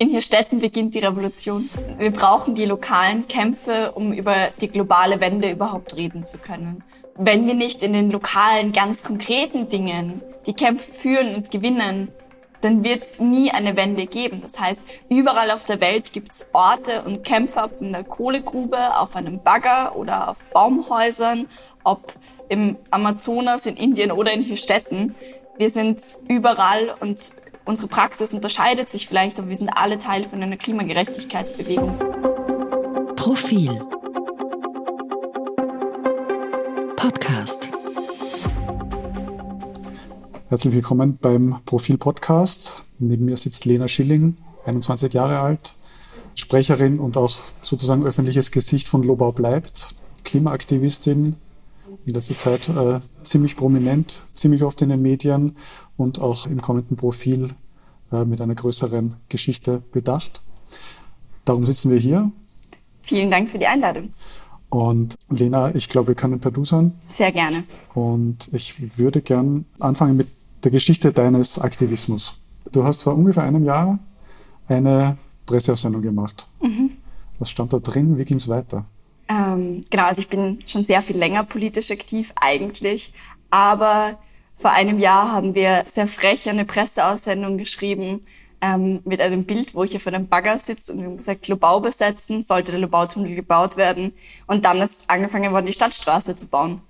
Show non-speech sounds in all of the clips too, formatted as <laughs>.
In Hirstetten beginnt die Revolution. Wir brauchen die lokalen Kämpfe, um über die globale Wende überhaupt reden zu können. Wenn wir nicht in den lokalen, ganz konkreten Dingen die Kämpfe führen und gewinnen, dann wird es nie eine Wende geben. Das heißt, überall auf der Welt gibt es Orte und Kämpfer, ob in der Kohlegrube, auf einem Bagger oder auf Baumhäusern, ob im Amazonas, in Indien oder in Hirstetten. Wir sind überall und Unsere Praxis unterscheidet sich vielleicht, aber wir sind alle Teil von einer Klimagerechtigkeitsbewegung. Profil Podcast Herzlich willkommen beim Profil Podcast. Neben mir sitzt Lena Schilling, 21 Jahre alt, Sprecherin und auch sozusagen öffentliches Gesicht von Lobau bleibt, Klimaaktivistin, in letzter Zeit äh, ziemlich prominent, ziemlich oft in den Medien und auch im kommenden Profil äh, mit einer größeren Geschichte bedacht. Darum sitzen wir hier. Vielen Dank für die Einladung. Und Lena, ich glaube, wir können per Du sein. Sehr gerne. Und ich würde gern anfangen mit der Geschichte deines Aktivismus. Du hast vor ungefähr einem Jahr eine Presseaussendung gemacht. Mhm. Was stand da drin? Wie ging es weiter? Ähm, genau, also ich bin schon sehr viel länger politisch aktiv eigentlich, aber vor einem Jahr haben wir sehr frech eine Presseaussendung geschrieben ähm, mit einem Bild, wo ich hier vor einem Bagger sitze und wir haben gesagt, Lobau besetzen, sollte der Lobautunnel gebaut werden. Und dann ist angefangen worden, die Stadtstraße zu bauen.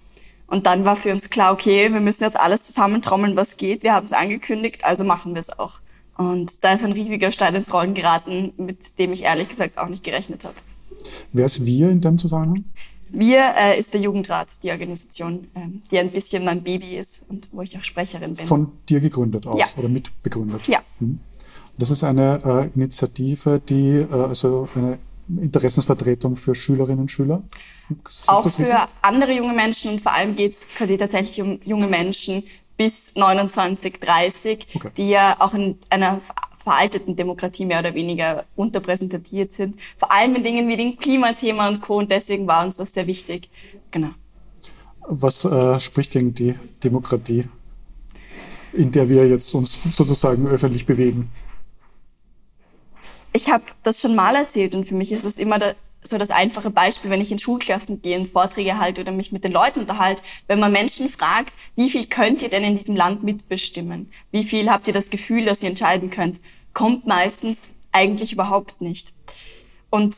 Und dann war für uns klar, okay, wir müssen jetzt alles zusammentrommeln, was geht. Wir haben es angekündigt, also machen wir es auch. Und da ist ein riesiger Stein ins Rollen geraten, mit dem ich ehrlich gesagt auch nicht gerechnet habe. Wer ist wir in dem Zusammenhang? Wir äh, ist der Jugendrat, die Organisation, ähm, die ein bisschen mein Baby ist und wo ich auch Sprecherin bin. Von dir gegründet auch ja. oder mitbegründet? Ja. Mhm. Das ist eine äh, Initiative, die äh, also eine Interessensvertretung für Schülerinnen und Schüler? Auch für andere junge Menschen und vor allem geht es quasi tatsächlich um junge Menschen bis 29, 30, okay. die ja auch in einer veralteten Demokratie mehr oder weniger unterpräsentiert sind. Vor allem in Dingen wie dem Klimathema und Co. Und deswegen war uns das sehr wichtig. Genau. Was äh, spricht gegen die Demokratie, in der wir jetzt uns sozusagen öffentlich bewegen? Ich habe das schon mal erzählt und für mich ist es immer so das einfache Beispiel, wenn ich in Schulklassen gehe und Vorträge halte oder mich mit den Leuten unterhalte, wenn man Menschen fragt, wie viel könnt ihr denn in diesem Land mitbestimmen? Wie viel habt ihr das Gefühl, dass ihr entscheiden könnt? Kommt meistens eigentlich überhaupt nicht. Und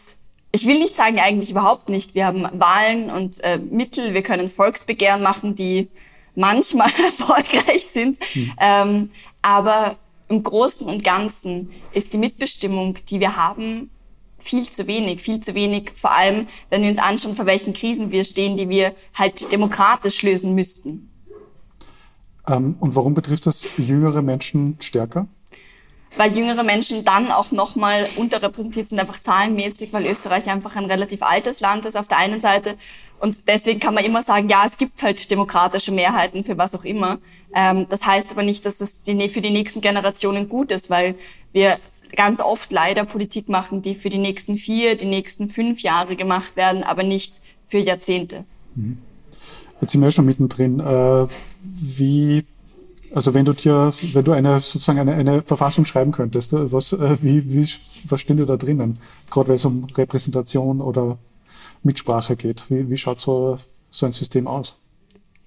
ich will nicht sagen eigentlich überhaupt nicht. Wir haben Wahlen und äh, Mittel, wir können Volksbegehren machen, die manchmal <laughs> erfolgreich sind. Mhm. Ähm, aber im Großen und Ganzen ist die Mitbestimmung, die wir haben, viel zu wenig, viel zu wenig, vor allem wenn wir uns anschauen, vor welchen Krisen wir stehen, die wir halt demokratisch lösen müssten. Ähm, und warum betrifft das jüngere Menschen stärker? Weil jüngere Menschen dann auch nochmal unterrepräsentiert sind, einfach zahlenmäßig, weil Österreich einfach ein relativ altes Land ist auf der einen Seite. Und deswegen kann man immer sagen, ja, es gibt halt demokratische Mehrheiten für was auch immer. Ähm, das heißt aber nicht, dass es die, für die nächsten Generationen gut ist, weil wir ganz oft leider Politik machen, die für die nächsten vier, die nächsten fünf Jahre gemacht werden, aber nicht für Jahrzehnte. Mhm. Jetzt sind wir ja schon mittendrin. Äh, wie also wenn du dir, wenn du eine sozusagen eine, eine Verfassung schreiben könntest, äh, was, äh, wie, wie, was stehen da drinnen? Gerade wenn es um Repräsentation oder Mitsprache geht. Wie, wie schaut so, so ein System aus?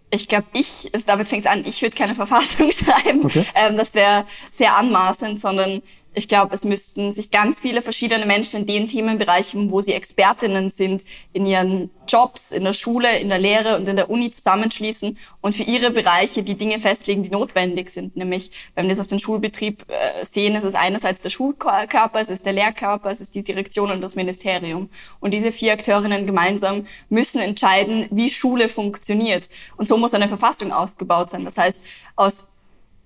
Ich glaube, ich, also damit fängt es an, ich würde keine Verfassung <laughs> schreiben. Okay. Ähm, das wäre sehr anmaßend, sondern ich glaube, es müssten sich ganz viele verschiedene Menschen in den Themenbereichen, wo sie Expertinnen sind, in ihren Jobs, in der Schule, in der Lehre und in der Uni zusammenschließen und für ihre Bereiche die Dinge festlegen, die notwendig sind. Nämlich, wenn wir das auf den Schulbetrieb äh, sehen, ist es einerseits der Schulkörper, es ist der Lehrkörper, es ist die Direktion und das Ministerium. Und diese vier Akteurinnen gemeinsam müssen entscheiden, wie Schule funktioniert. Und so muss eine Verfassung aufgebaut sein. Das heißt, aus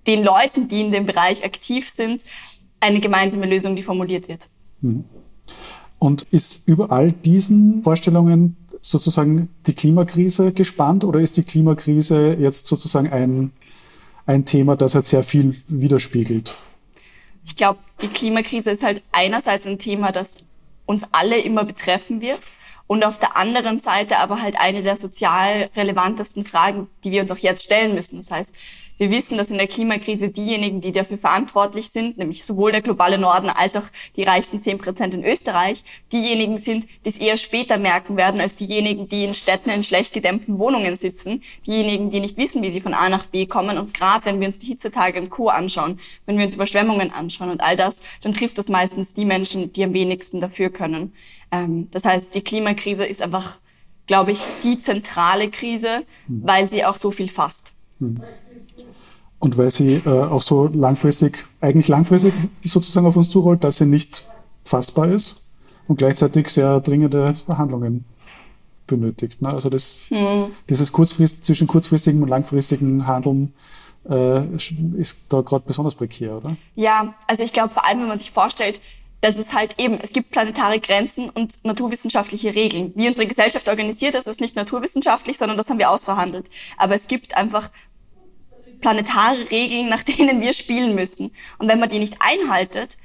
den Leuten, die in dem Bereich aktiv sind, eine gemeinsame Lösung, die formuliert wird. Mhm. Und ist über all diesen Vorstellungen sozusagen die Klimakrise gespannt oder ist die Klimakrise jetzt sozusagen ein, ein Thema, das halt sehr viel widerspiegelt? Ich glaube, die Klimakrise ist halt einerseits ein Thema, das uns alle immer betreffen wird und auf der anderen Seite aber halt eine der sozial relevantesten Fragen, die wir uns auch jetzt stellen müssen. Das heißt, Wir wissen, dass in der Klimakrise diejenigen, die dafür verantwortlich sind, nämlich sowohl der globale Norden als auch die reichsten 10 Prozent in Österreich, diejenigen sind, die es eher später merken werden, als diejenigen, die in Städten in schlecht gedämmten Wohnungen sitzen, diejenigen, die nicht wissen, wie sie von A nach B kommen. Und gerade wenn wir uns die Hitzetage und Co. anschauen, wenn wir uns Überschwemmungen anschauen und all das, dann trifft das meistens die Menschen, die am wenigsten dafür können. Ähm, das heißt, die Klimakrise ist einfach glaube ich, die zentrale Krise, weil sie auch so viel fasst. Und weil sie äh, auch so langfristig, eigentlich langfristig sozusagen auf uns zurollt, dass sie nicht fassbar ist und gleichzeitig sehr dringende Handlungen benötigt. Ne? Also das, hm. dieses kurzfrist, zwischen kurzfristigem und langfristigem Handeln äh, ist da gerade besonders prekär, oder? Ja, also ich glaube vor allem, wenn man sich vorstellt, dass es halt eben, es gibt planetare Grenzen und naturwissenschaftliche Regeln. Wie unsere Gesellschaft organisiert ist, ist nicht naturwissenschaftlich, sondern das haben wir ausverhandelt. Aber es gibt einfach planetare Regeln, nach denen wir spielen müssen. Und wenn man die nicht einhaltet,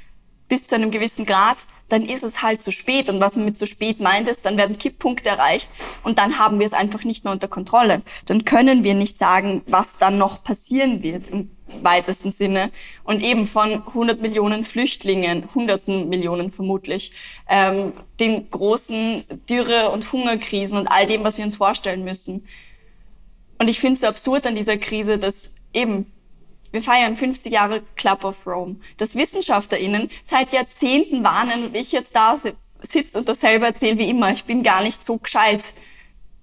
bis zu einem gewissen Grad, dann ist es halt zu spät. Und was man mit zu spät meint, ist, dann werden Kipppunkte erreicht und dann haben wir es einfach nicht mehr unter Kontrolle. Dann können wir nicht sagen, was dann noch passieren wird im weitesten Sinne. Und eben von 100 Millionen Flüchtlingen, hunderten Millionen vermutlich, ähm, den großen Dürre- und Hungerkrisen und all dem, was wir uns vorstellen müssen. Und ich finde es so absurd an dieser Krise, dass eben wir feiern 50 Jahre Club of Rome. Dass WissenschaftlerInnen seit Jahrzehnten warnen und ich jetzt da sitze und dasselbe erzähle wie immer. Ich bin gar nicht so gescheit.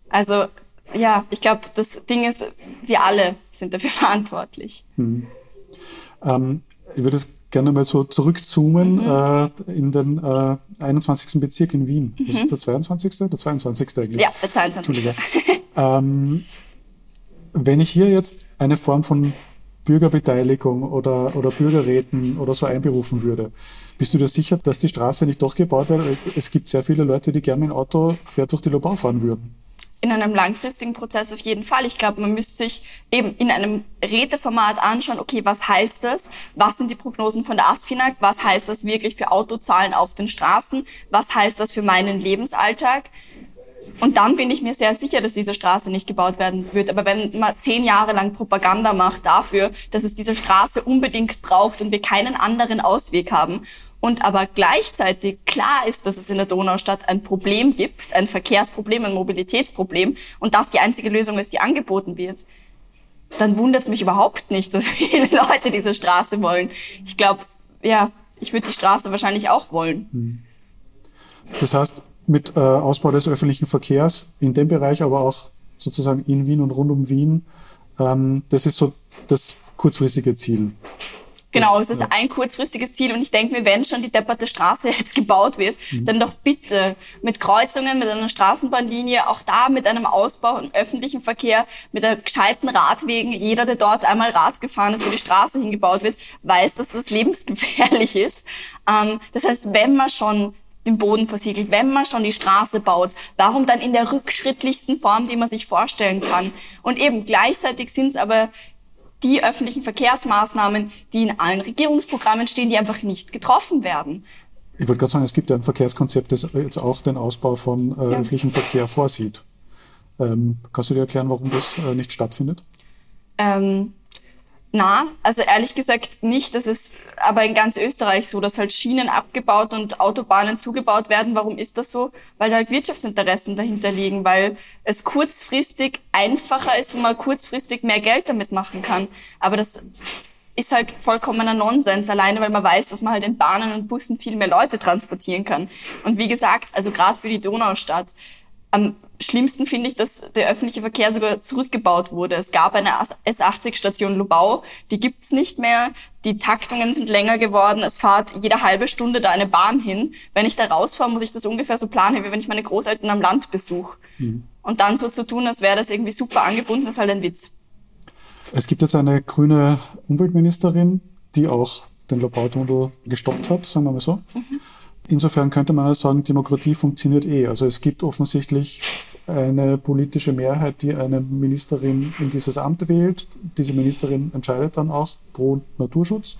Also ja, ich glaube, das Ding ist, wir alle sind dafür <laughs> verantwortlich. Hm. Ähm, ich würde es gerne mal so zurückzoomen mhm. äh, in den äh, 21. Bezirk in Wien. Mhm. Was ist der 22.? Der 22. eigentlich. Ja, der 22. Entschuldige. ähm, wenn ich hier jetzt eine Form von Bürgerbeteiligung oder, oder Bürgerräten oder so einberufen würde. Bist du dir sicher, dass die Straße nicht doch gebaut wird? Es gibt sehr viele Leute, die gerne mit dem Auto quer durch die Lobau fahren würden. In einem langfristigen Prozess auf jeden Fall. Ich glaube, man müsste sich eben in einem Räteformat anschauen, okay, was heißt das? Was sind die Prognosen von der ASFINAG? Was heißt das wirklich für Autozahlen auf den Straßen? Was heißt das für meinen Lebensalltag? Und dann bin ich mir sehr sicher, dass diese Straße nicht gebaut werden wird. Aber wenn man zehn Jahre lang Propaganda macht dafür, dass es diese Straße unbedingt braucht und wir keinen anderen Ausweg haben und aber gleichzeitig klar ist, dass es in der Donaustadt ein Problem gibt, ein Verkehrsproblem, ein Mobilitätsproblem und das die einzige Lösung ist, die angeboten wird, dann wundert es mich überhaupt nicht, dass <laughs> viele Leute diese Straße wollen. Ich glaube, ja, ich würde die Straße wahrscheinlich auch wollen. Das heißt, mit äh, Ausbau des öffentlichen Verkehrs in dem Bereich, aber auch sozusagen in Wien und rund um Wien. Ähm, das ist so das kurzfristige Ziel. Genau, das, es ist ein kurzfristiges Ziel und ich denke mir, wenn schon die depperte Straße <laughs> jetzt gebaut wird, mhm. dann doch bitte mit Kreuzungen, mit einer Straßenbahnlinie, auch da mit einem Ausbau im öffentlichen Verkehr, mit einem gescheiten Radwegen. Jeder, der dort einmal Rad gefahren ist, wo die Straße hingebaut wird, weiß, dass das lebensgefährlich <laughs> ist. Ähm, das heißt, wenn man schon den Boden versiegelt, wenn man schon die Straße baut, warum dann in der rückschrittlichsten Form, die man sich vorstellen kann? Und eben gleichzeitig sind es aber die öffentlichen Verkehrsmaßnahmen, die in allen Regierungsprogrammen stehen, die einfach nicht getroffen werden. Ich wollte gerade sagen, es gibt ja ein Verkehrskonzept, das jetzt auch den Ausbau von äh, ja. öffentlichem Verkehr vorsieht. Ähm, kannst du dir erklären, warum das äh, nicht stattfindet? Ähm, na, also ehrlich gesagt nicht. Das ist aber in ganz Österreich so, dass halt Schienen abgebaut und Autobahnen zugebaut werden. Warum ist das so? Weil halt Wirtschaftsinteressen dahinter liegen, weil es kurzfristig einfacher ist und man kurzfristig mehr Geld damit machen kann. Aber das ist halt vollkommener Nonsens, alleine weil man weiß, dass man halt in Bahnen und Bussen viel mehr Leute transportieren kann. Und wie gesagt, also gerade für die Donaustadt, am schlimmsten finde ich, dass der öffentliche Verkehr sogar zurückgebaut wurde. Es gab eine S80-Station Lubau, die gibt's nicht mehr. Die Taktungen sind länger geworden. Es fahrt jede halbe Stunde da eine Bahn hin. Wenn ich da rausfahre, muss ich das ungefähr so planen, wie wenn ich meine Großeltern am Land besuche. Mhm. Und dann so zu tun, als wäre das irgendwie super angebunden, ist halt ein Witz. Es gibt jetzt eine grüne Umweltministerin, die auch den Lobautunnel gestoppt hat, sagen wir mal so. Mhm. Insofern könnte man sagen, Demokratie funktioniert eh. Also es gibt offensichtlich eine politische Mehrheit, die eine Ministerin in dieses Amt wählt. Diese Ministerin entscheidet dann auch pro Naturschutz.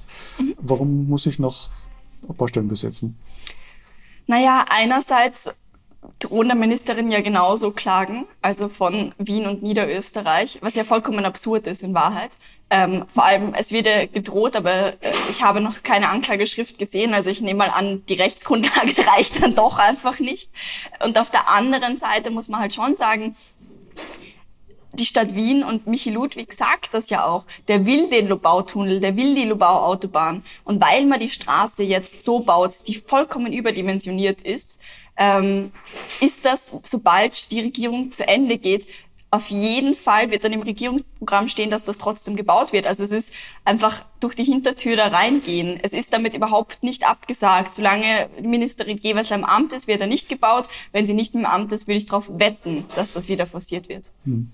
Warum muss ich noch ein paar Stellen besetzen? Naja, einerseits drohen der Ministerin ja genauso Klagen, also von Wien und Niederösterreich, was ja vollkommen absurd ist in Wahrheit. Ähm, vor allem, es wird ja gedroht, aber äh, ich habe noch keine Anklageschrift gesehen. Also ich nehme mal an, die Rechtsgrundlage <laughs> reicht dann doch einfach nicht. Und auf der anderen Seite muss man halt schon sagen, die Stadt Wien und Michi Ludwig sagt das ja auch, der will den Lobau-Tunnel, der will die Lobau-Autobahn. Und weil man die Straße jetzt so baut, die vollkommen überdimensioniert ist, ähm, ist das, sobald die Regierung zu Ende geht, auf jeden Fall wird dann im Regierungsprogramm stehen, dass das trotzdem gebaut wird. Also es ist einfach durch die Hintertür da reingehen. Es ist damit überhaupt nicht abgesagt. Solange Ministerin Gewessler im Amt ist, wird er nicht gebaut. Wenn sie nicht im Amt ist, würde ich darauf wetten, dass das wieder forciert wird. Hm.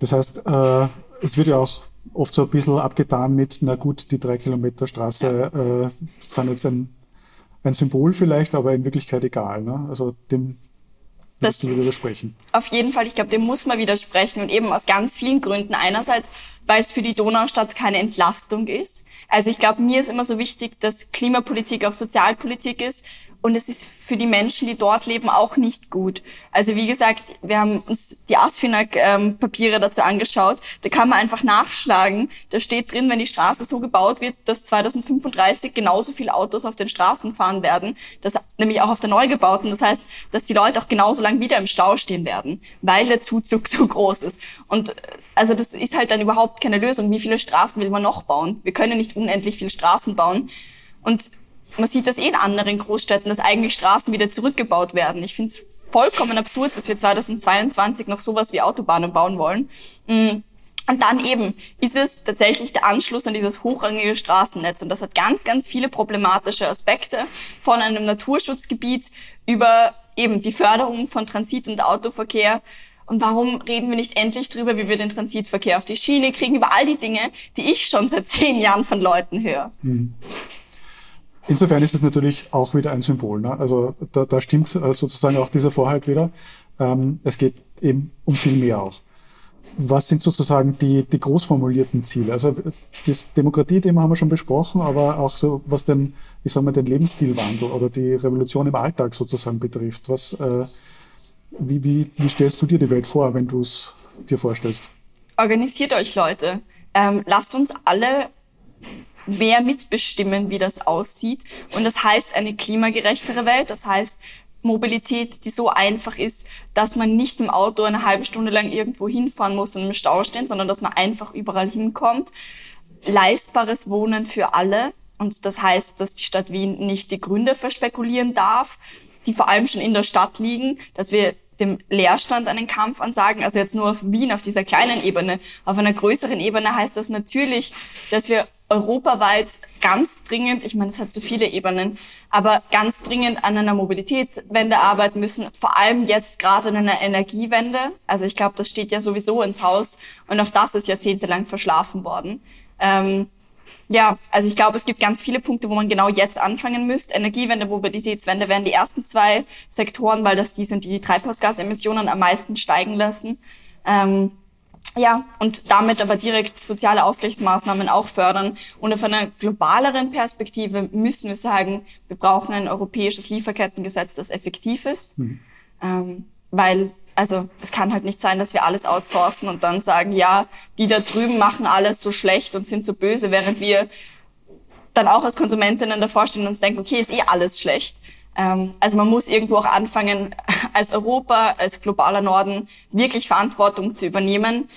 Das heißt, äh, es wird ja auch oft so ein bisschen abgetan mit, na gut, die drei Kilometer Straße äh, sind jetzt ein, ein Symbol vielleicht, aber in Wirklichkeit egal. Ne? Also dem das du widersprechen. Auf jeden Fall, ich glaube, dem muss man widersprechen und eben aus ganz vielen Gründen. Einerseits, weil es für die Donaustadt keine Entlastung ist. Also ich glaube, mir ist immer so wichtig, dass Klimapolitik auch Sozialpolitik ist. Und es ist für die Menschen, die dort leben, auch nicht gut. Also wie gesagt, wir haben uns die ASFINAG-Papiere dazu angeschaut. Da kann man einfach nachschlagen. Da steht drin, wenn die Straße so gebaut wird, dass 2035 genauso viele Autos auf den Straßen fahren werden, das, nämlich auch auf der Neugebauten. Das heißt, dass die Leute auch genauso lang wieder im Stau stehen werden, weil der Zuzug so groß ist. Und also das ist halt dann überhaupt keine Lösung. Wie viele Straßen will man noch bauen? Wir können nicht unendlich viele Straßen bauen. Und man sieht das eh in anderen Großstädten, dass eigentlich Straßen wieder zurückgebaut werden. Ich finde es vollkommen absurd, dass wir 2022 noch sowas wie Autobahnen bauen wollen. Mm. Und dann eben ist es tatsächlich der Anschluss an dieses hochrangige Straßennetz. Und das hat ganz, ganz viele problematische Aspekte von einem Naturschutzgebiet über eben die Förderung von Transit- und Autoverkehr. Und warum reden wir nicht endlich drüber, wie wir den Transitverkehr auf die Schiene kriegen, über all die Dinge, die ich schon seit zehn Jahren von Leuten höre. Mhm. Insofern ist es natürlich auch wieder ein Symbol. Ne? Also da, da stimmt äh, sozusagen auch dieser Vorhalt wieder. Ähm, es geht eben um viel mehr auch. Was sind sozusagen die, die groß Ziele? Also das Demokratie-Thema haben wir schon besprochen, aber auch so, was den, ich sag mal, den Lebensstilwandel oder die Revolution im Alltag sozusagen betrifft. Was, äh, wie, wie, wie stellst du dir die Welt vor, wenn du es dir vorstellst? Organisiert euch, Leute. Ähm, lasst uns alle mehr mitbestimmen, wie das aussieht. Und das heißt eine klimagerechtere Welt. Das heißt Mobilität, die so einfach ist, dass man nicht im Auto eine halbe Stunde lang irgendwo hinfahren muss und im Stau stehen, sondern dass man einfach überall hinkommt. Leistbares Wohnen für alle. Und das heißt, dass die Stadt Wien nicht die Gründe verspekulieren darf, die vor allem schon in der Stadt liegen, dass wir dem Leerstand einen Kampf ansagen, also jetzt nur auf Wien, auf dieser kleinen Ebene. Auf einer größeren Ebene heißt das natürlich, dass wir europaweit ganz dringend, ich meine, es hat so viele Ebenen, aber ganz dringend an einer Mobilitätswende arbeiten müssen, vor allem jetzt gerade an einer Energiewende. Also ich glaube, das steht ja sowieso ins Haus und auch das ist jahrzehntelang verschlafen worden. Ähm, ja, also ich glaube, es gibt ganz viele Punkte, wo man genau jetzt anfangen müsste. Energiewende, Mobilitätswende wären die ersten zwei Sektoren, weil das die sind, die die Treibhausgasemissionen am meisten steigen lassen. Ähm, ja, und damit aber direkt soziale Ausgleichsmaßnahmen auch fördern. Und auf einer globaleren Perspektive müssen wir sagen, wir brauchen ein europäisches Lieferkettengesetz, das effektiv ist. Mhm. Ähm, weil, also es kann halt nicht sein, dass wir alles outsourcen und dann sagen, ja, die da drüben machen alles so schlecht und sind so böse, während wir dann auch als Konsumentinnen davor stehen und uns denken, okay, ist eh alles schlecht. Ähm, also man muss irgendwo auch anfangen, als Europa, als globaler Norden wirklich Verantwortung zu übernehmen.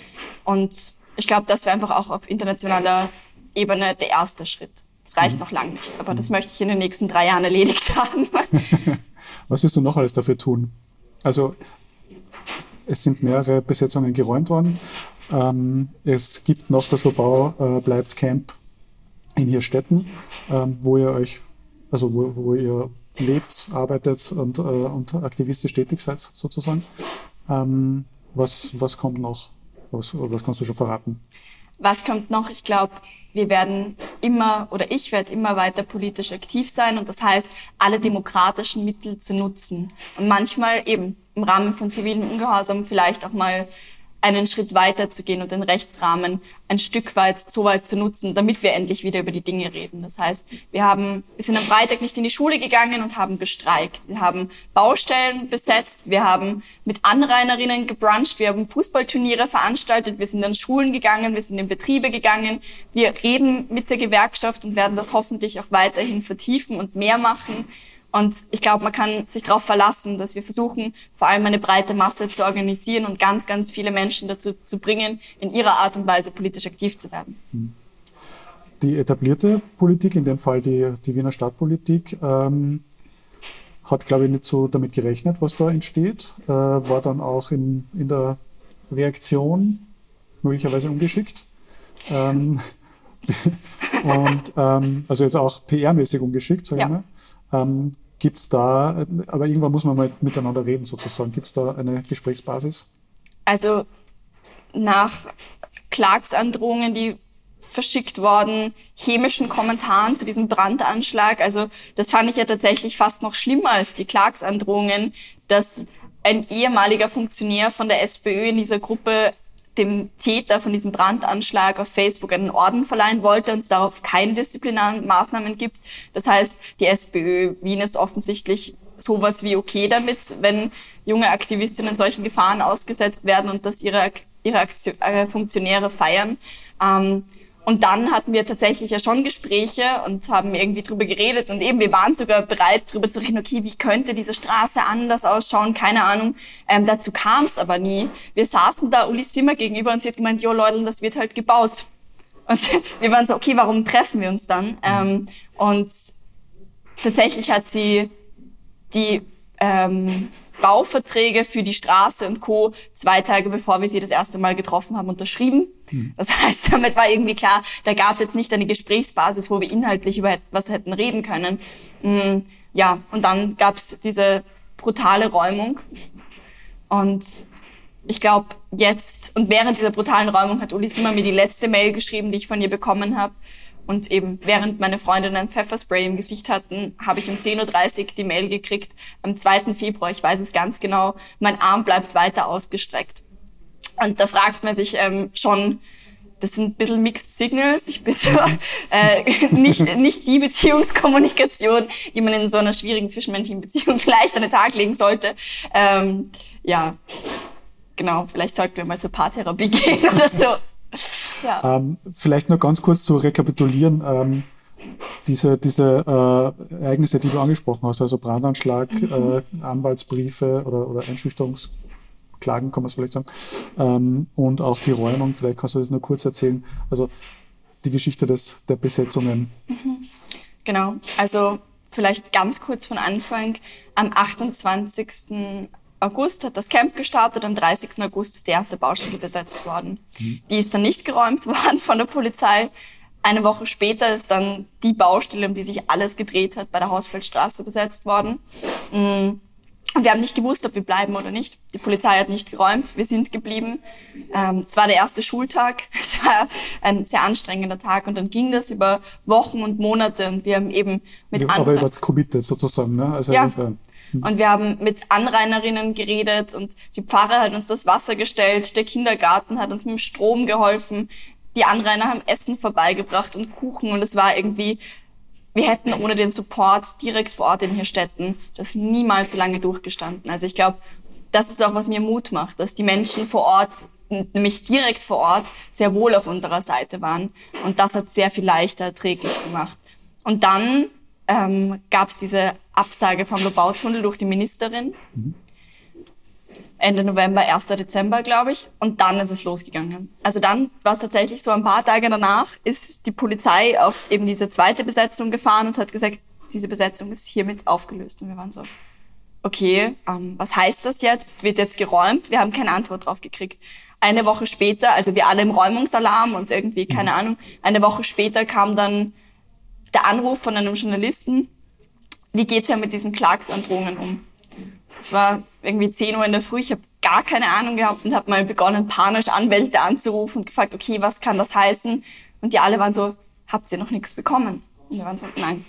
Und ich glaube, das wäre einfach auch auf internationaler Ebene der erste Schritt. Das reicht mhm. noch lang nicht, aber das möchte ich in den nächsten drei Jahren erledigt <laughs> haben. <laughs> Was wirst du noch alles dafür tun? Also es sind mehrere Besetzungen geräumt worden. Ähm, es gibt noch das Lobau äh, bleibt Camp in Hirstetten, ähm, wo ihr euch, also wo, wo ihr lebt, arbeitet und, äh, und aktivistisch tätig seid, sozusagen. Ähm, was, was kommt noch? Was, was kannst du schon verraten? Was kommt noch? Ich glaube, wir werden immer oder ich werde immer weiter politisch aktiv sein und das heißt, alle demokratischen Mittel zu nutzen und manchmal eben im Rahmen von zivilen Ungehorsam vielleicht auch mal einen Schritt weiter zu gehen und den Rechtsrahmen ein Stück weit so weit zu nutzen, damit wir endlich wieder über die Dinge reden. Das heißt, wir haben, wir sind am Freitag nicht in die Schule gegangen und haben gestreikt. Wir haben Baustellen besetzt. Wir haben mit Anrainerinnen gebruncht. Wir haben Fußballturniere veranstaltet. Wir sind an Schulen gegangen. Wir sind in Betriebe gegangen. Wir reden mit der Gewerkschaft und werden das hoffentlich auch weiterhin vertiefen und mehr machen. Und ich glaube, man kann sich darauf verlassen, dass wir versuchen, vor allem eine breite Masse zu organisieren und ganz, ganz viele Menschen dazu zu bringen, in ihrer Art und Weise politisch aktiv zu werden. Die etablierte Politik, in dem Fall die, die Wiener Stadtpolitik, ähm, hat, glaube ich, nicht so damit gerechnet, was da entsteht, äh, war dann auch in, in der Reaktion möglicherweise ungeschickt. Ähm, <laughs> und ähm, also jetzt auch PR-mäßig ungeschickt, sage ja. ich mal. Ähm, Gibt es da, aber irgendwann muss man mal miteinander reden sozusagen. Gibt es da eine Gesprächsbasis? Also nach Klagsandrohungen, die verschickt worden, chemischen Kommentaren zu diesem Brandanschlag. Also das fand ich ja tatsächlich fast noch schlimmer als die Klagsandrohungen, dass ein ehemaliger Funktionär von der SPÖ in dieser Gruppe dem Täter von diesem Brandanschlag auf Facebook einen Orden verleihen wollte und es darauf keine disziplinären Maßnahmen gibt. Das heißt, die SPÖ Wien ist offensichtlich sowas wie okay damit, wenn junge Aktivistinnen solchen Gefahren ausgesetzt werden und dass ihre, ihre Aktion, äh, Funktionäre feiern. Ähm, und dann hatten wir tatsächlich ja schon Gespräche und haben irgendwie drüber geredet und eben wir waren sogar bereit drüber zu reden, okay, wie könnte diese Straße anders ausschauen, keine Ahnung. Ähm, dazu kam es aber nie. Wir saßen da Uli Simmer gegenüber und sie hat gemeint, jo Leute, das wird halt gebaut. Und <laughs> wir waren so, okay, warum treffen wir uns dann? Ähm, und tatsächlich hat sie die ähm, Bauverträge für die Straße und Co. zwei Tage bevor wir sie das erste Mal getroffen haben, unterschrieben. Mhm. Das <laughs> heißt, damit war irgendwie klar, da gab es jetzt nicht eine Gesprächsbasis, wo wir inhaltlich über was hätten reden können. Mhm. Ja, und dann gab es diese brutale Räumung. Und ich glaube, jetzt und während dieser brutalen Räumung hat Uli Simmer mir die letzte Mail geschrieben, die ich von ihr bekommen habe. Und eben während meine Freundinnen ein Pfefferspray im Gesicht hatten, habe ich um 10.30 Uhr die Mail gekriegt, am 2. Februar, ich weiß es ganz genau, mein Arm bleibt weiter ausgestreckt. Und da fragt man sich ähm, schon, das sind ein bisschen Mixed Signals. Ich bin so, <laughs> äh, nicht, nicht die Beziehungskommunikation, die man in so einer schwierigen zwischenmenschlichen Beziehung <laughs> vielleicht an den Tag legen sollte. Ähm, ja, genau, vielleicht sollten wir mal zur Paartherapie <laughs> gehen oder so. Ja. Ähm, vielleicht nur ganz kurz zu rekapitulieren. Ähm, diese, diese äh, Ereignisse, die du angesprochen hast, also Brandanschlag, mhm. äh, Anwaltsbriefe oder, oder Einschüchterungsklagen, kann man es vielleicht sagen, ähm, und auch die Räumung, vielleicht kannst du das nur kurz erzählen, also die Geschichte des, der Besetzungen. Mhm. Genau, also vielleicht ganz kurz von Anfang. Am 28. August hat das Camp gestartet, am 30. August ist die erste Baustelle besetzt worden. Mhm. Die ist dann nicht geräumt <laughs> worden von der Polizei. Eine Woche später ist dann die Baustelle, um die sich alles gedreht hat, bei der Hausfeldstraße besetzt worden. Mhm. Und wir haben nicht gewusst, ob wir bleiben oder nicht. Die Polizei hat nicht geräumt. Wir sind geblieben. Ähm, es war der erste Schultag. <laughs> Es war ein sehr anstrengender Tag. Und dann ging das über Wochen und Monate. Und wir haben eben mit. Aber ihr wart committed sozusagen, ne? Also ja. Und wir haben mit Anrainerinnen geredet und die Pfarre hat uns das Wasser gestellt, der Kindergarten hat uns mit dem Strom geholfen, die Anrainer haben Essen vorbeigebracht und Kuchen und es war irgendwie, wir hätten ohne den Support direkt vor Ort in Hirstetten das niemals so lange durchgestanden. Also ich glaube, das ist auch, was mir Mut macht, dass die Menschen vor Ort nämlich direkt vor Ort sehr wohl auf unserer Seite waren. Und das hat sehr viel leichter erträglich gemacht. Und dann ähm, gab es diese Absage vom Lobautunnel durch die Ministerin. Mhm. Ende November, 1. Dezember, glaube ich. Und dann ist es losgegangen. Also dann war es tatsächlich so ein paar Tage danach, ist die Polizei auf eben diese zweite Besetzung gefahren und hat gesagt, diese Besetzung ist hiermit aufgelöst. Und wir waren so, okay, ähm, was heißt das jetzt? Wird jetzt geräumt? Wir haben keine Antwort drauf gekriegt. Eine Woche später, also wir alle im Räumungsalarm und irgendwie, keine mhm. Ahnung, eine Woche später kam dann der Anruf von einem Journalisten, wie geht's ja mit diesen Klagsandrohungen um? Es war irgendwie 10 Uhr in der Früh, ich habe gar keine Ahnung gehabt und habe mal begonnen, panisch Anwälte anzurufen und gefragt, okay, was kann das heißen? Und die alle waren so, habt ihr noch nichts bekommen? Und wir waren so, nein.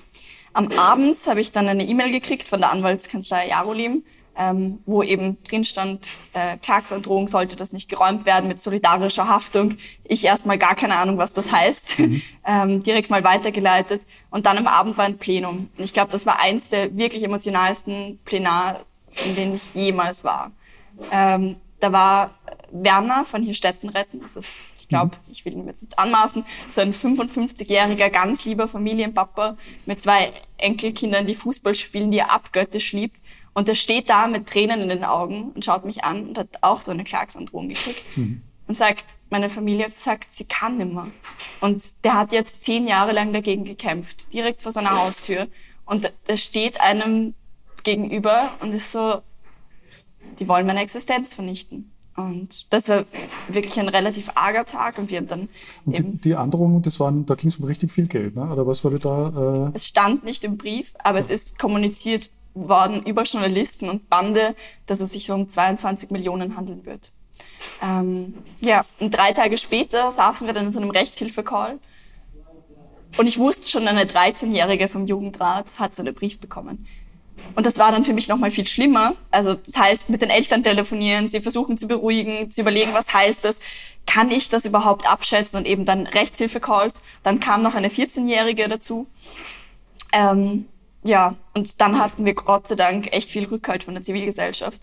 Am Abend habe ich dann eine E-Mail gekriegt von der Anwaltskanzlei Jarolim, ähm, wo eben drin stand, äh, Klagsandrohung sollte das nicht geräumt werden mit solidarischer Haftung. Ich erstmal gar keine Ahnung, was das heißt, mhm. <laughs> ähm, direkt mal weitergeleitet. Und dann am Abend war ein Plenum. Und ich glaube, das war eins der wirklich emotionalsten Plenar, in denen ich jemals war. Ähm, da war Werner von hier Städten retten, das ist glaube, mhm. ich will ihm jetzt nicht anmaßen, so ein 55-jähriger, ganz lieber Familienpapa mit zwei Enkelkindern, die Fußball spielen, die er abgöttisch liebt. Und er steht da mit Tränen in den Augen und schaut mich an und hat auch so eine Klagsandrohung gekriegt. Mhm. Und sagt, meine Familie sagt, sie kann nimmer. Und der hat jetzt zehn Jahre lang dagegen gekämpft, direkt vor seiner Haustür. Und der steht einem gegenüber und ist so, die wollen meine Existenz vernichten. Und das war wirklich ein relativ arger Tag und wir haben dann und die, die Androhung, das waren, da ging es um richtig viel Geld, ne? Oder was wurde da? Äh es stand nicht im Brief, aber so. es ist kommuniziert worden über Journalisten und Bande, dass es sich um 22 Millionen handeln wird. Ähm, ja, und drei Tage später saßen wir dann in so einem Rechtshilfe-Call und ich wusste schon, eine 13-Jährige vom Jugendrat hat so einen Brief bekommen. Und das war dann für mich nochmal viel schlimmer. Also das heißt, mit den Eltern telefonieren, sie versuchen zu beruhigen, zu überlegen, was heißt das, kann ich das überhaupt abschätzen und eben dann Rechtshilfe-Calls. Dann kam noch eine 14-Jährige dazu. Ähm, ja, und dann hatten wir Gott sei Dank echt viel Rückhalt von der Zivilgesellschaft.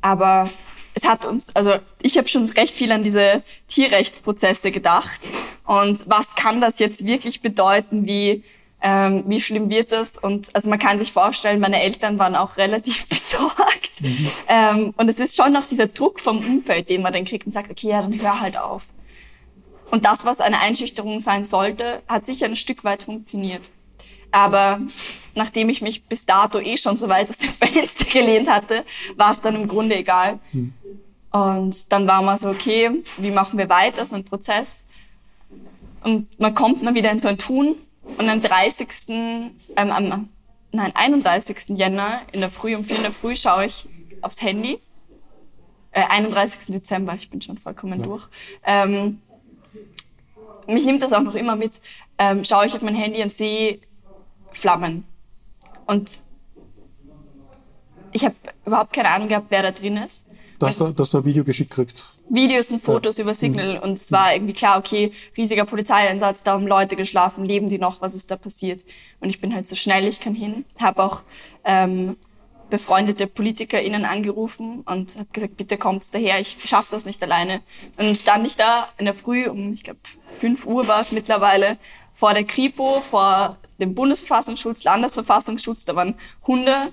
Aber es hat uns, also ich habe schon recht viel an diese Tierrechtsprozesse gedacht. Und was kann das jetzt wirklich bedeuten, wie ähm, wie schlimm wird das? Und also man kann sich vorstellen, meine Eltern waren auch relativ <laughs> besorgt. Mhm. Ähm, und es ist schon noch dieser Druck vom Umfeld, den man dann kriegt und sagt, okay, ja, dann hör halt auf. Und das, was eine Einschüchterung sein sollte, hat sicher ein Stück weit funktioniert. Aber nachdem ich mich bis dato eh schon so weit aus dem <laughs> Fenster gelehnt hatte, war es dann im Grunde egal. Mhm. Und dann war man so, okay, wie machen wir weiter, so ein Prozess. Und man kommt mal wieder in so ein Tun und am 30. Ähm, am, nein, 31. Jänner in der Früh, um 4 in der Früh schaue ich aufs Handy. Äh, 31. Dezember, ich bin schon vollkommen ja. durch. Ähm, mich nimmt das auch noch immer mit. Ähm, schaue ich auf mein Handy und sehe Flammen. Und ich habe überhaupt keine Ahnung gehabt, wer da drin ist. Dass du, dass du ein Video geschickt kriegt. Videos und Fotos ja. über Signal mhm. und es war irgendwie klar, okay, riesiger Polizeieinsatz, da haben Leute geschlafen, leben die noch, was ist da passiert? Und ich bin halt so schnell ich kann hin, habe auch ähm, befreundete PolitikerInnen angerufen und habe gesagt, bitte kommt's daher, ich schaffe das nicht alleine. Und dann stand ich da in der Früh um, ich glaube, 5 Uhr war es mittlerweile, vor der Kripo, vor dem Bundesverfassungsschutz, Landesverfassungsschutz, da waren Hunde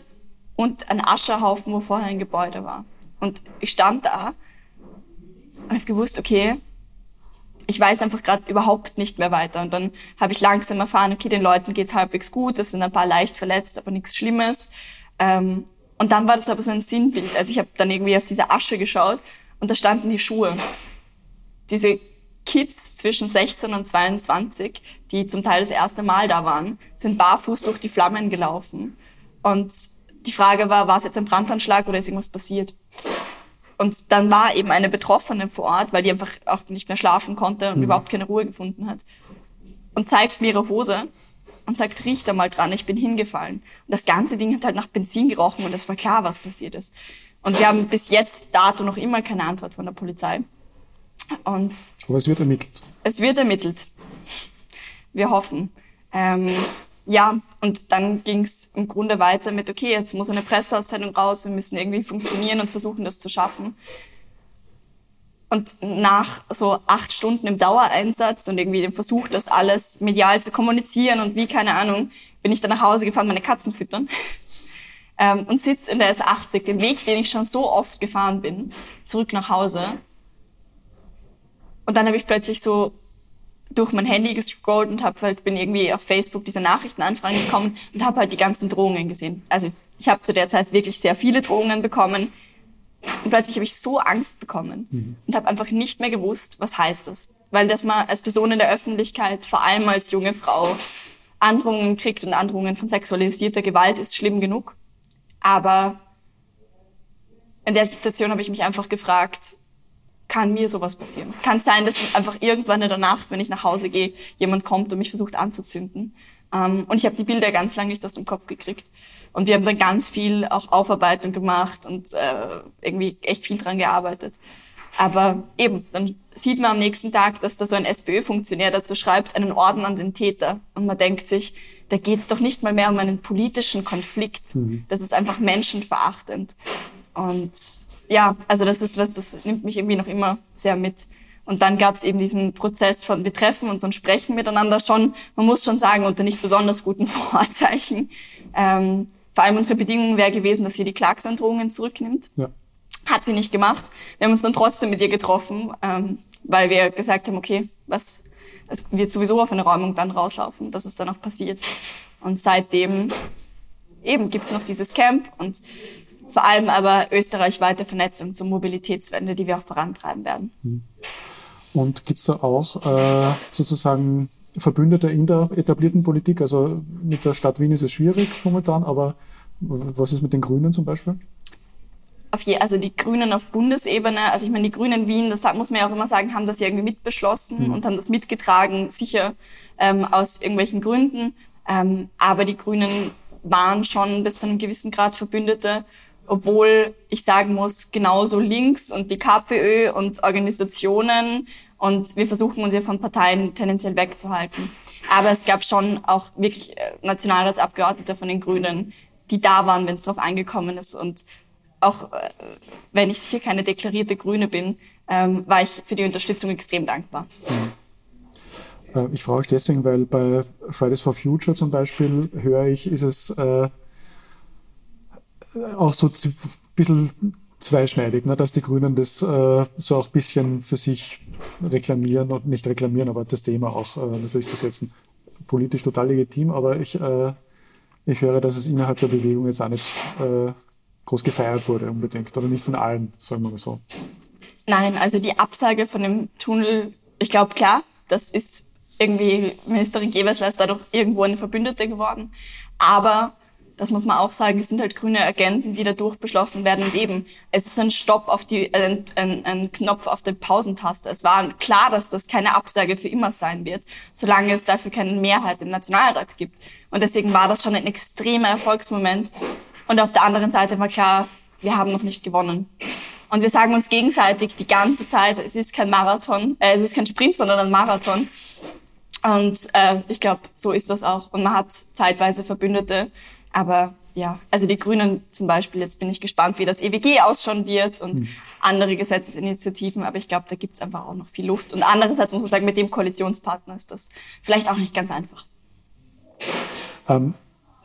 und ein Ascherhaufen, wo vorher ein Gebäude war. Und ich stand da und habe gewusst, okay, ich weiß einfach gerade überhaupt nicht mehr weiter. Und dann habe ich langsam erfahren, okay, den Leuten geht's halbwegs gut, es sind ein paar leicht verletzt, aber nichts Schlimmes. Ähm, und dann war das aber so ein Sinnbild. Also ich habe dann irgendwie auf diese Asche geschaut und da standen die Schuhe. Diese Kids zwischen 16 und 22, die zum Teil das erste Mal da waren, sind barfuß durch die Flammen gelaufen. Und die Frage war, war es jetzt ein Brandanschlag oder ist irgendwas passiert? Und dann war eben eine Betroffene vor Ort, weil die einfach auch nicht mehr schlafen konnte und mhm. überhaupt keine Ruhe gefunden hat. Und zeigt mir ihre Hose und sagt, riech da mal dran, ich bin hingefallen. Und das ganze Ding hat halt nach Benzin gerochen und es war klar, was passiert ist. Und wir haben bis jetzt dato noch immer keine Antwort von der Polizei. Und Aber es wird ermittelt. Es wird ermittelt. Wir hoffen. Ähm, ja, und dann ging es im Grunde weiter mit, okay, jetzt muss eine Presseaussendung raus, wir müssen irgendwie funktionieren und versuchen, das zu schaffen. Und nach so acht Stunden im Dauereinsatz und irgendwie dem Versuch, das alles medial zu kommunizieren und wie, keine Ahnung, bin ich dann nach Hause gefahren, meine Katzen füttern. ähm, und sitz in der S80, den Weg, den ich schon so oft gefahren bin, zurück nach Hause. Und dann habe ich plötzlich so durch mein Handy gescrollt und hab halt, bin irgendwie auf Facebook diese Nachrichtenanfragen gekommen und habe halt die ganzen Drohungen gesehen. Also ich habe zu der Zeit wirklich sehr viele Drohungen bekommen und plötzlich habe ich so Angst bekommen mhm. und habe einfach nicht mehr gewusst, was heißt das. Weil dass man als Person in der Öffentlichkeit, vor allem als junge Frau, Androhungen kriegt und Androhungen von sexualisierter Gewalt ist schlimm genug. Aber in der Situation habe ich mich einfach gefragt, kann mir sowas passieren. Kann sein, dass einfach irgendwann in der Nacht, wenn ich nach Hause gehe, jemand kommt und mich versucht anzuzünden. Ähm, und ich habe die Bilder ganz lange nicht aus dem Kopf gekriegt. Und wir haben dann ganz viel auch Aufarbeitung gemacht und äh, irgendwie echt viel dran gearbeitet. Aber eben, dann sieht man am nächsten Tag, dass da so ein SPÖ-Funktionär dazu schreibt, einen Orden an den Täter. Und man denkt sich, da geht es doch nicht mal mehr um einen politischen Konflikt. Mhm. Das ist einfach menschenverachtend. Und ja, also das ist was, das nimmt mich irgendwie noch immer sehr mit. Und dann gab es eben diesen Prozess von, wir treffen uns und sprechen miteinander schon, man muss schon sagen, unter nicht besonders guten <laughs> Vorzeichen. Ähm, vor allem unsere Bedingung wäre gewesen, dass sie die Klagsandrohungen zurücknimmt. Ja. Hat sie nicht gemacht. Wir haben uns dann trotzdem mit ihr getroffen, ähm, weil wir gesagt haben, okay, was, es wird sowieso auf eine Räumung dann rauslaufen, dass es dann auch passiert. Und seitdem eben gibt es noch dieses Camp und vor allem aber österreichweite Vernetzung zur Mobilitätswende, die wir auch vorantreiben werden. Hm. Und gibt es da auch äh, sozusagen Verbündete in der etablierten Politik? Also mit der Stadt Wien ist es schwierig momentan, aber was ist mit den Grünen zum Beispiel? auf je, also die Grünen auf Bundesebene, also ich meine, die Grünen Wien, das muss man ja auch immer sagen, haben das ja irgendwie mitbeschlossen mhm. und haben das mitgetragen, sicher ähm, aus irgendwelchen Gründen. Ähm, aber die Grünen waren schon bis zu einem gewissen Grad Verbündete, obwohl ich sagen muss, genauso links und die KPÖ und Organisationen und wir versuchen uns ja von Parteien tendenziell wegzuhalten. Aber es gab schon auch wirklich äh, Nationalratsabgeordnete von den Grünen, die da waren, wenn es drauf angekommen ist und auch äh, wenn ich sicher keine deklarierte Grüne bin, ähm, war ich für die Unterstützung extrem dankbar. Äh, ich frage euch deswegen, weil bei Fridays for Future zum Beispiel höre ich, ist es äh, auch so ein bisschen zweischneidig, ne, dass die Grünen das äh, so auch ein bisschen für sich reklamieren und nicht reklamieren, aber das Thema auch äh, natürlich besetzen. Politisch total legitim, aber ich, äh, ich höre, dass es innerhalb der Bewegung jetzt auch nicht äh, groß gefeiert wurde unbedingt. Oder nicht von allen, sagen wir mal so. Nein, also die Absage von dem Tunnel, ich glaube klar, das ist irgendwie, Ministerin Gewessler ist dadurch irgendwo eine Verbündete geworden. Aber das muss man auch sagen, es sind halt grüne Agenten, die dadurch beschlossen werden. Und eben, es ist ein Stopp auf die, ein, ein, ein Knopf auf der Pausentaste. Es war klar, dass das keine Absage für immer sein wird, solange es dafür keine Mehrheit im Nationalrat gibt. Und deswegen war das schon ein extremer Erfolgsmoment. Und auf der anderen Seite war klar, wir haben noch nicht gewonnen. Und wir sagen uns gegenseitig die ganze Zeit, es ist kein Marathon, äh, es ist kein Sprint, sondern ein Marathon. Und äh, ich glaube, so ist das auch. Und man hat zeitweise Verbündete. Aber ja, also die Grünen zum Beispiel, jetzt bin ich gespannt, wie das EWG ausschauen wird und mhm. andere Gesetzesinitiativen. Aber ich glaube, da gibt's einfach auch noch viel Luft. Und andererseits muss man sagen, mit dem Koalitionspartner ist das vielleicht auch nicht ganz einfach. Ähm,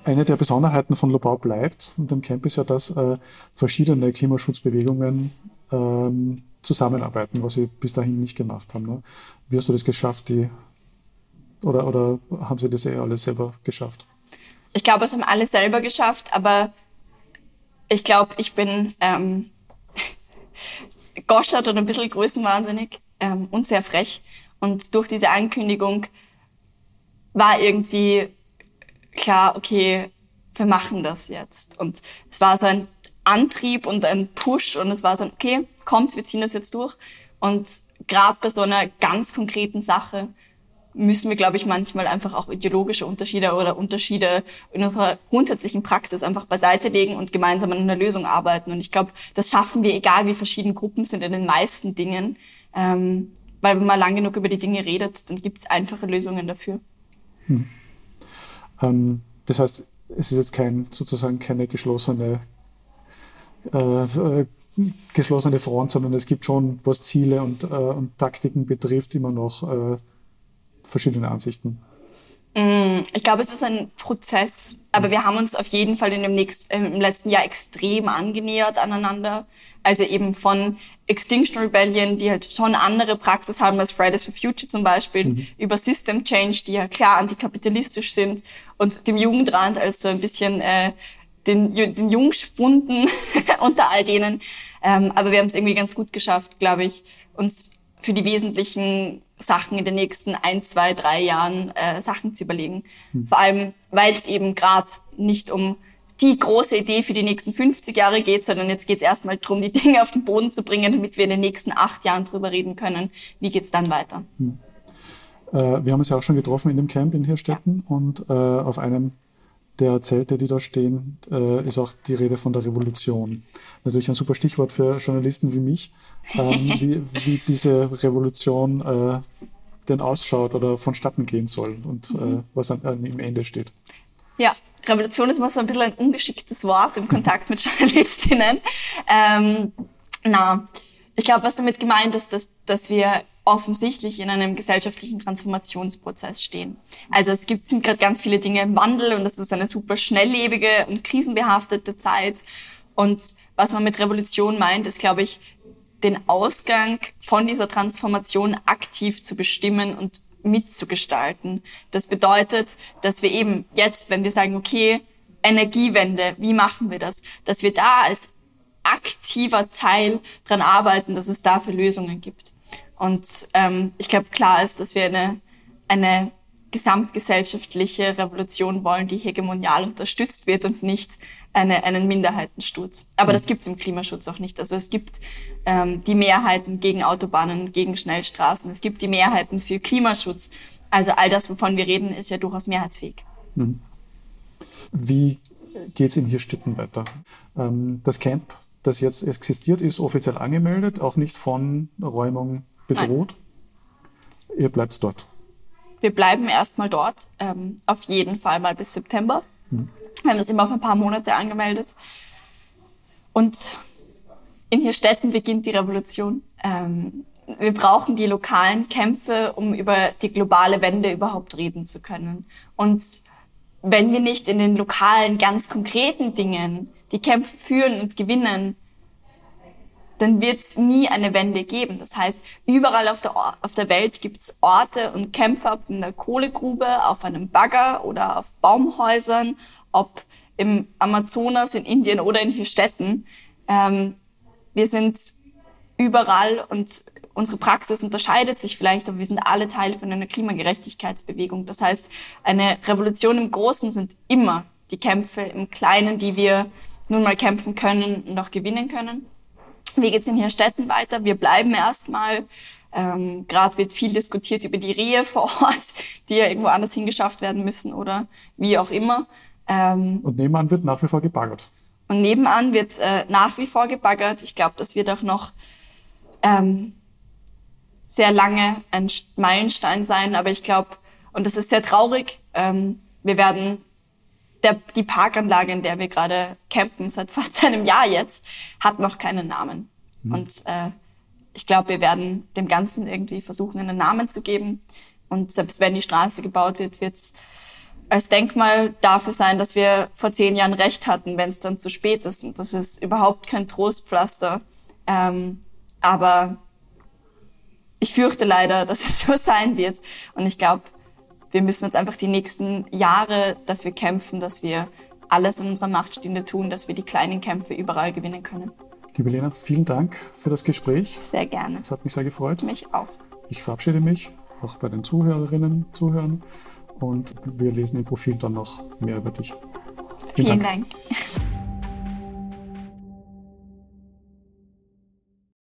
eine der Besonderheiten von Lobau bleibt und dem Camp ist ja, dass äh, verschiedene Klimaschutzbewegungen ähm, zusammenarbeiten, was sie bis dahin nicht gemacht haben. Ne? Wie hast du das geschafft, die oder, oder haben sie das eh alle selber geschafft? Ich glaube, es haben alle selber geschafft, aber ich glaube, ich bin ähm, <laughs> goschert und ein bisschen größenwahnsinnig ähm, und sehr frech. Und durch diese Ankündigung war irgendwie klar, okay, wir machen das jetzt. Und es war so ein Antrieb und ein Push und es war so, okay, kommt, wir ziehen das jetzt durch. Und gerade bei so einer ganz konkreten Sache müssen wir, glaube ich, manchmal einfach auch ideologische Unterschiede oder Unterschiede in unserer grundsätzlichen Praxis einfach beiseite legen und gemeinsam an einer Lösung arbeiten. Und ich glaube, das schaffen wir, egal wie verschieden Gruppen sind, in den meisten Dingen. Ähm, weil wenn man lang genug über die Dinge redet, dann gibt es einfache Lösungen dafür. Hm. Ähm, das heißt, es ist jetzt kein, sozusagen keine geschlossene, äh, äh, geschlossene Front, sondern es gibt schon, was Ziele und, äh, und Taktiken betrifft, immer noch äh, verschiedene Ansichten. Mm, ich glaube, es ist ein Prozess, aber wir haben uns auf jeden Fall in dem nächsten, im letzten Jahr extrem angenähert aneinander. Also eben von Extinction Rebellion, die halt schon andere Praxis haben als Fridays for Future zum Beispiel, mhm. über System Change, die ja klar antikapitalistisch sind, und dem Jugendrand als so ein bisschen äh, den, den Jungspunden <laughs> unter all denen. Ähm, aber wir haben es irgendwie ganz gut geschafft, glaube ich, uns für die wesentlichen Sachen in den nächsten ein, zwei, drei Jahren äh, Sachen zu überlegen. Mhm. Vor allem, weil es eben gerade nicht um die große Idee für die nächsten 50 Jahre geht, sondern jetzt geht es erstmal darum, die <laughs> Dinge auf den Boden zu bringen, damit wir in den nächsten acht Jahren drüber reden können, wie geht's dann weiter. Hm. Äh, wir haben uns ja auch schon getroffen in dem Camp in Hirstetten ja. und äh, auf einem der Zelte, die da stehen, äh, ist auch die Rede von der Revolution. Natürlich ein super Stichwort für Journalisten wie mich, ähm, <laughs> wie, wie, diese Revolution äh, denn ausschaut oder vonstatten gehen soll und äh, mhm. was an, an, im Ende steht. Ja, Revolution ist immer so ein bisschen ein ungeschicktes Wort im Kontakt mit <laughs> Journalistinnen. Ähm, na, ich glaube, was damit gemeint ist, dass, dass wir offensichtlich in einem gesellschaftlichen Transformationsprozess stehen. Also es gibt sind gerade ganz viele Dinge im Wandel und es ist eine super schnelllebige und krisenbehaftete Zeit. Und was man mit Revolution meint, ist, glaube ich, den Ausgang von dieser Transformation aktiv zu bestimmen und mitzugestalten. Das bedeutet, dass wir eben jetzt, wenn wir sagen, okay, Energiewende, wie machen wir das? Dass wir da als aktiver Teil dran arbeiten, dass es dafür Lösungen gibt. Und ähm, ich glaube, klar ist, dass wir eine, eine gesamtgesellschaftliche Revolution wollen, die hegemonial unterstützt wird und nicht eine, einen Minderheitensturz. Aber mhm. das gibt es im Klimaschutz auch nicht. Also es gibt ähm, die Mehrheiten gegen Autobahnen, gegen Schnellstraßen. Es gibt die Mehrheiten für Klimaschutz. Also all das, wovon wir reden, ist ja durchaus mehrheitsfähig. Mhm. Wie geht es in Hirstetten weiter? Ähm, das Camp, das jetzt existiert, ist offiziell angemeldet, auch nicht von Räumung bedroht. Nein. Ihr bleibt dort. Wir bleiben erstmal dort, ähm, auf jeden Fall mal bis September. Mhm. Wir haben das immer auf ein paar Monate angemeldet. Und in Hirstetten beginnt die Revolution. Ähm, wir brauchen die lokalen Kämpfe, um über die globale Wende überhaupt reden zu können. Und wenn wir nicht in den lokalen, ganz konkreten Dingen die Kämpfe führen und gewinnen, dann wird es nie eine Wende geben. Das heißt, überall auf der, auf der Welt gibt es Orte und Kämpfe, ob in der Kohlegrube, auf einem Bagger oder auf Baumhäusern, ob im Amazonas, in Indien oder in Hirstetten. Ähm, wir sind überall und unsere Praxis unterscheidet sich vielleicht, aber wir sind alle Teil von einer Klimagerechtigkeitsbewegung. Das heißt, eine Revolution im Großen sind immer die Kämpfe im Kleinen, die wir nun mal kämpfen können und auch gewinnen können. Wie geht's in Hirstetten weiter? Wir bleiben erstmal. Ähm, Gerade wird viel diskutiert über die Rehe vor Ort, <laughs> die ja irgendwo anders hingeschafft werden müssen oder wie auch immer. Ähm, und nebenan wird nach wie vor gebaggert. Und nebenan wird äh, nach wie vor gebaggert. Ich glaube, das wird auch noch ähm, sehr lange ein Meilenstein sein. Aber ich glaube, und das ist sehr traurig, ähm, wir werden der, die Parkanlage, in der wir gerade campen, seit fast einem Jahr jetzt, hat noch keinen Namen. Mhm. Und äh, ich glaube, wir werden dem Ganzen irgendwie versuchen, einen Namen zu geben. Und selbst wenn die Straße gebaut wird, wird es als Denkmal dafür sein, dass wir vor zehn Jahren recht hatten, wenn es dann zu spät ist. Und das ist überhaupt kein Trostpflaster. Ähm, aber ich fürchte leider, <laughs> dass es so sein wird. Und ich glaube, wir müssen uns einfach die nächsten Jahre dafür kämpfen, dass wir alles in unserer Macht Stehende tun, dass wir die kleinen Kämpfe überall gewinnen können. Liebe Lena, vielen Dank für das Gespräch. Sehr gerne. Es hat mich sehr gefreut. Mich auch. Ich verabschiede mich, auch bei den Zuhörerinnen, Zuhörern. Und wir lesen im Profil dann noch mehr über dich. Vielen, vielen Dank. Dank.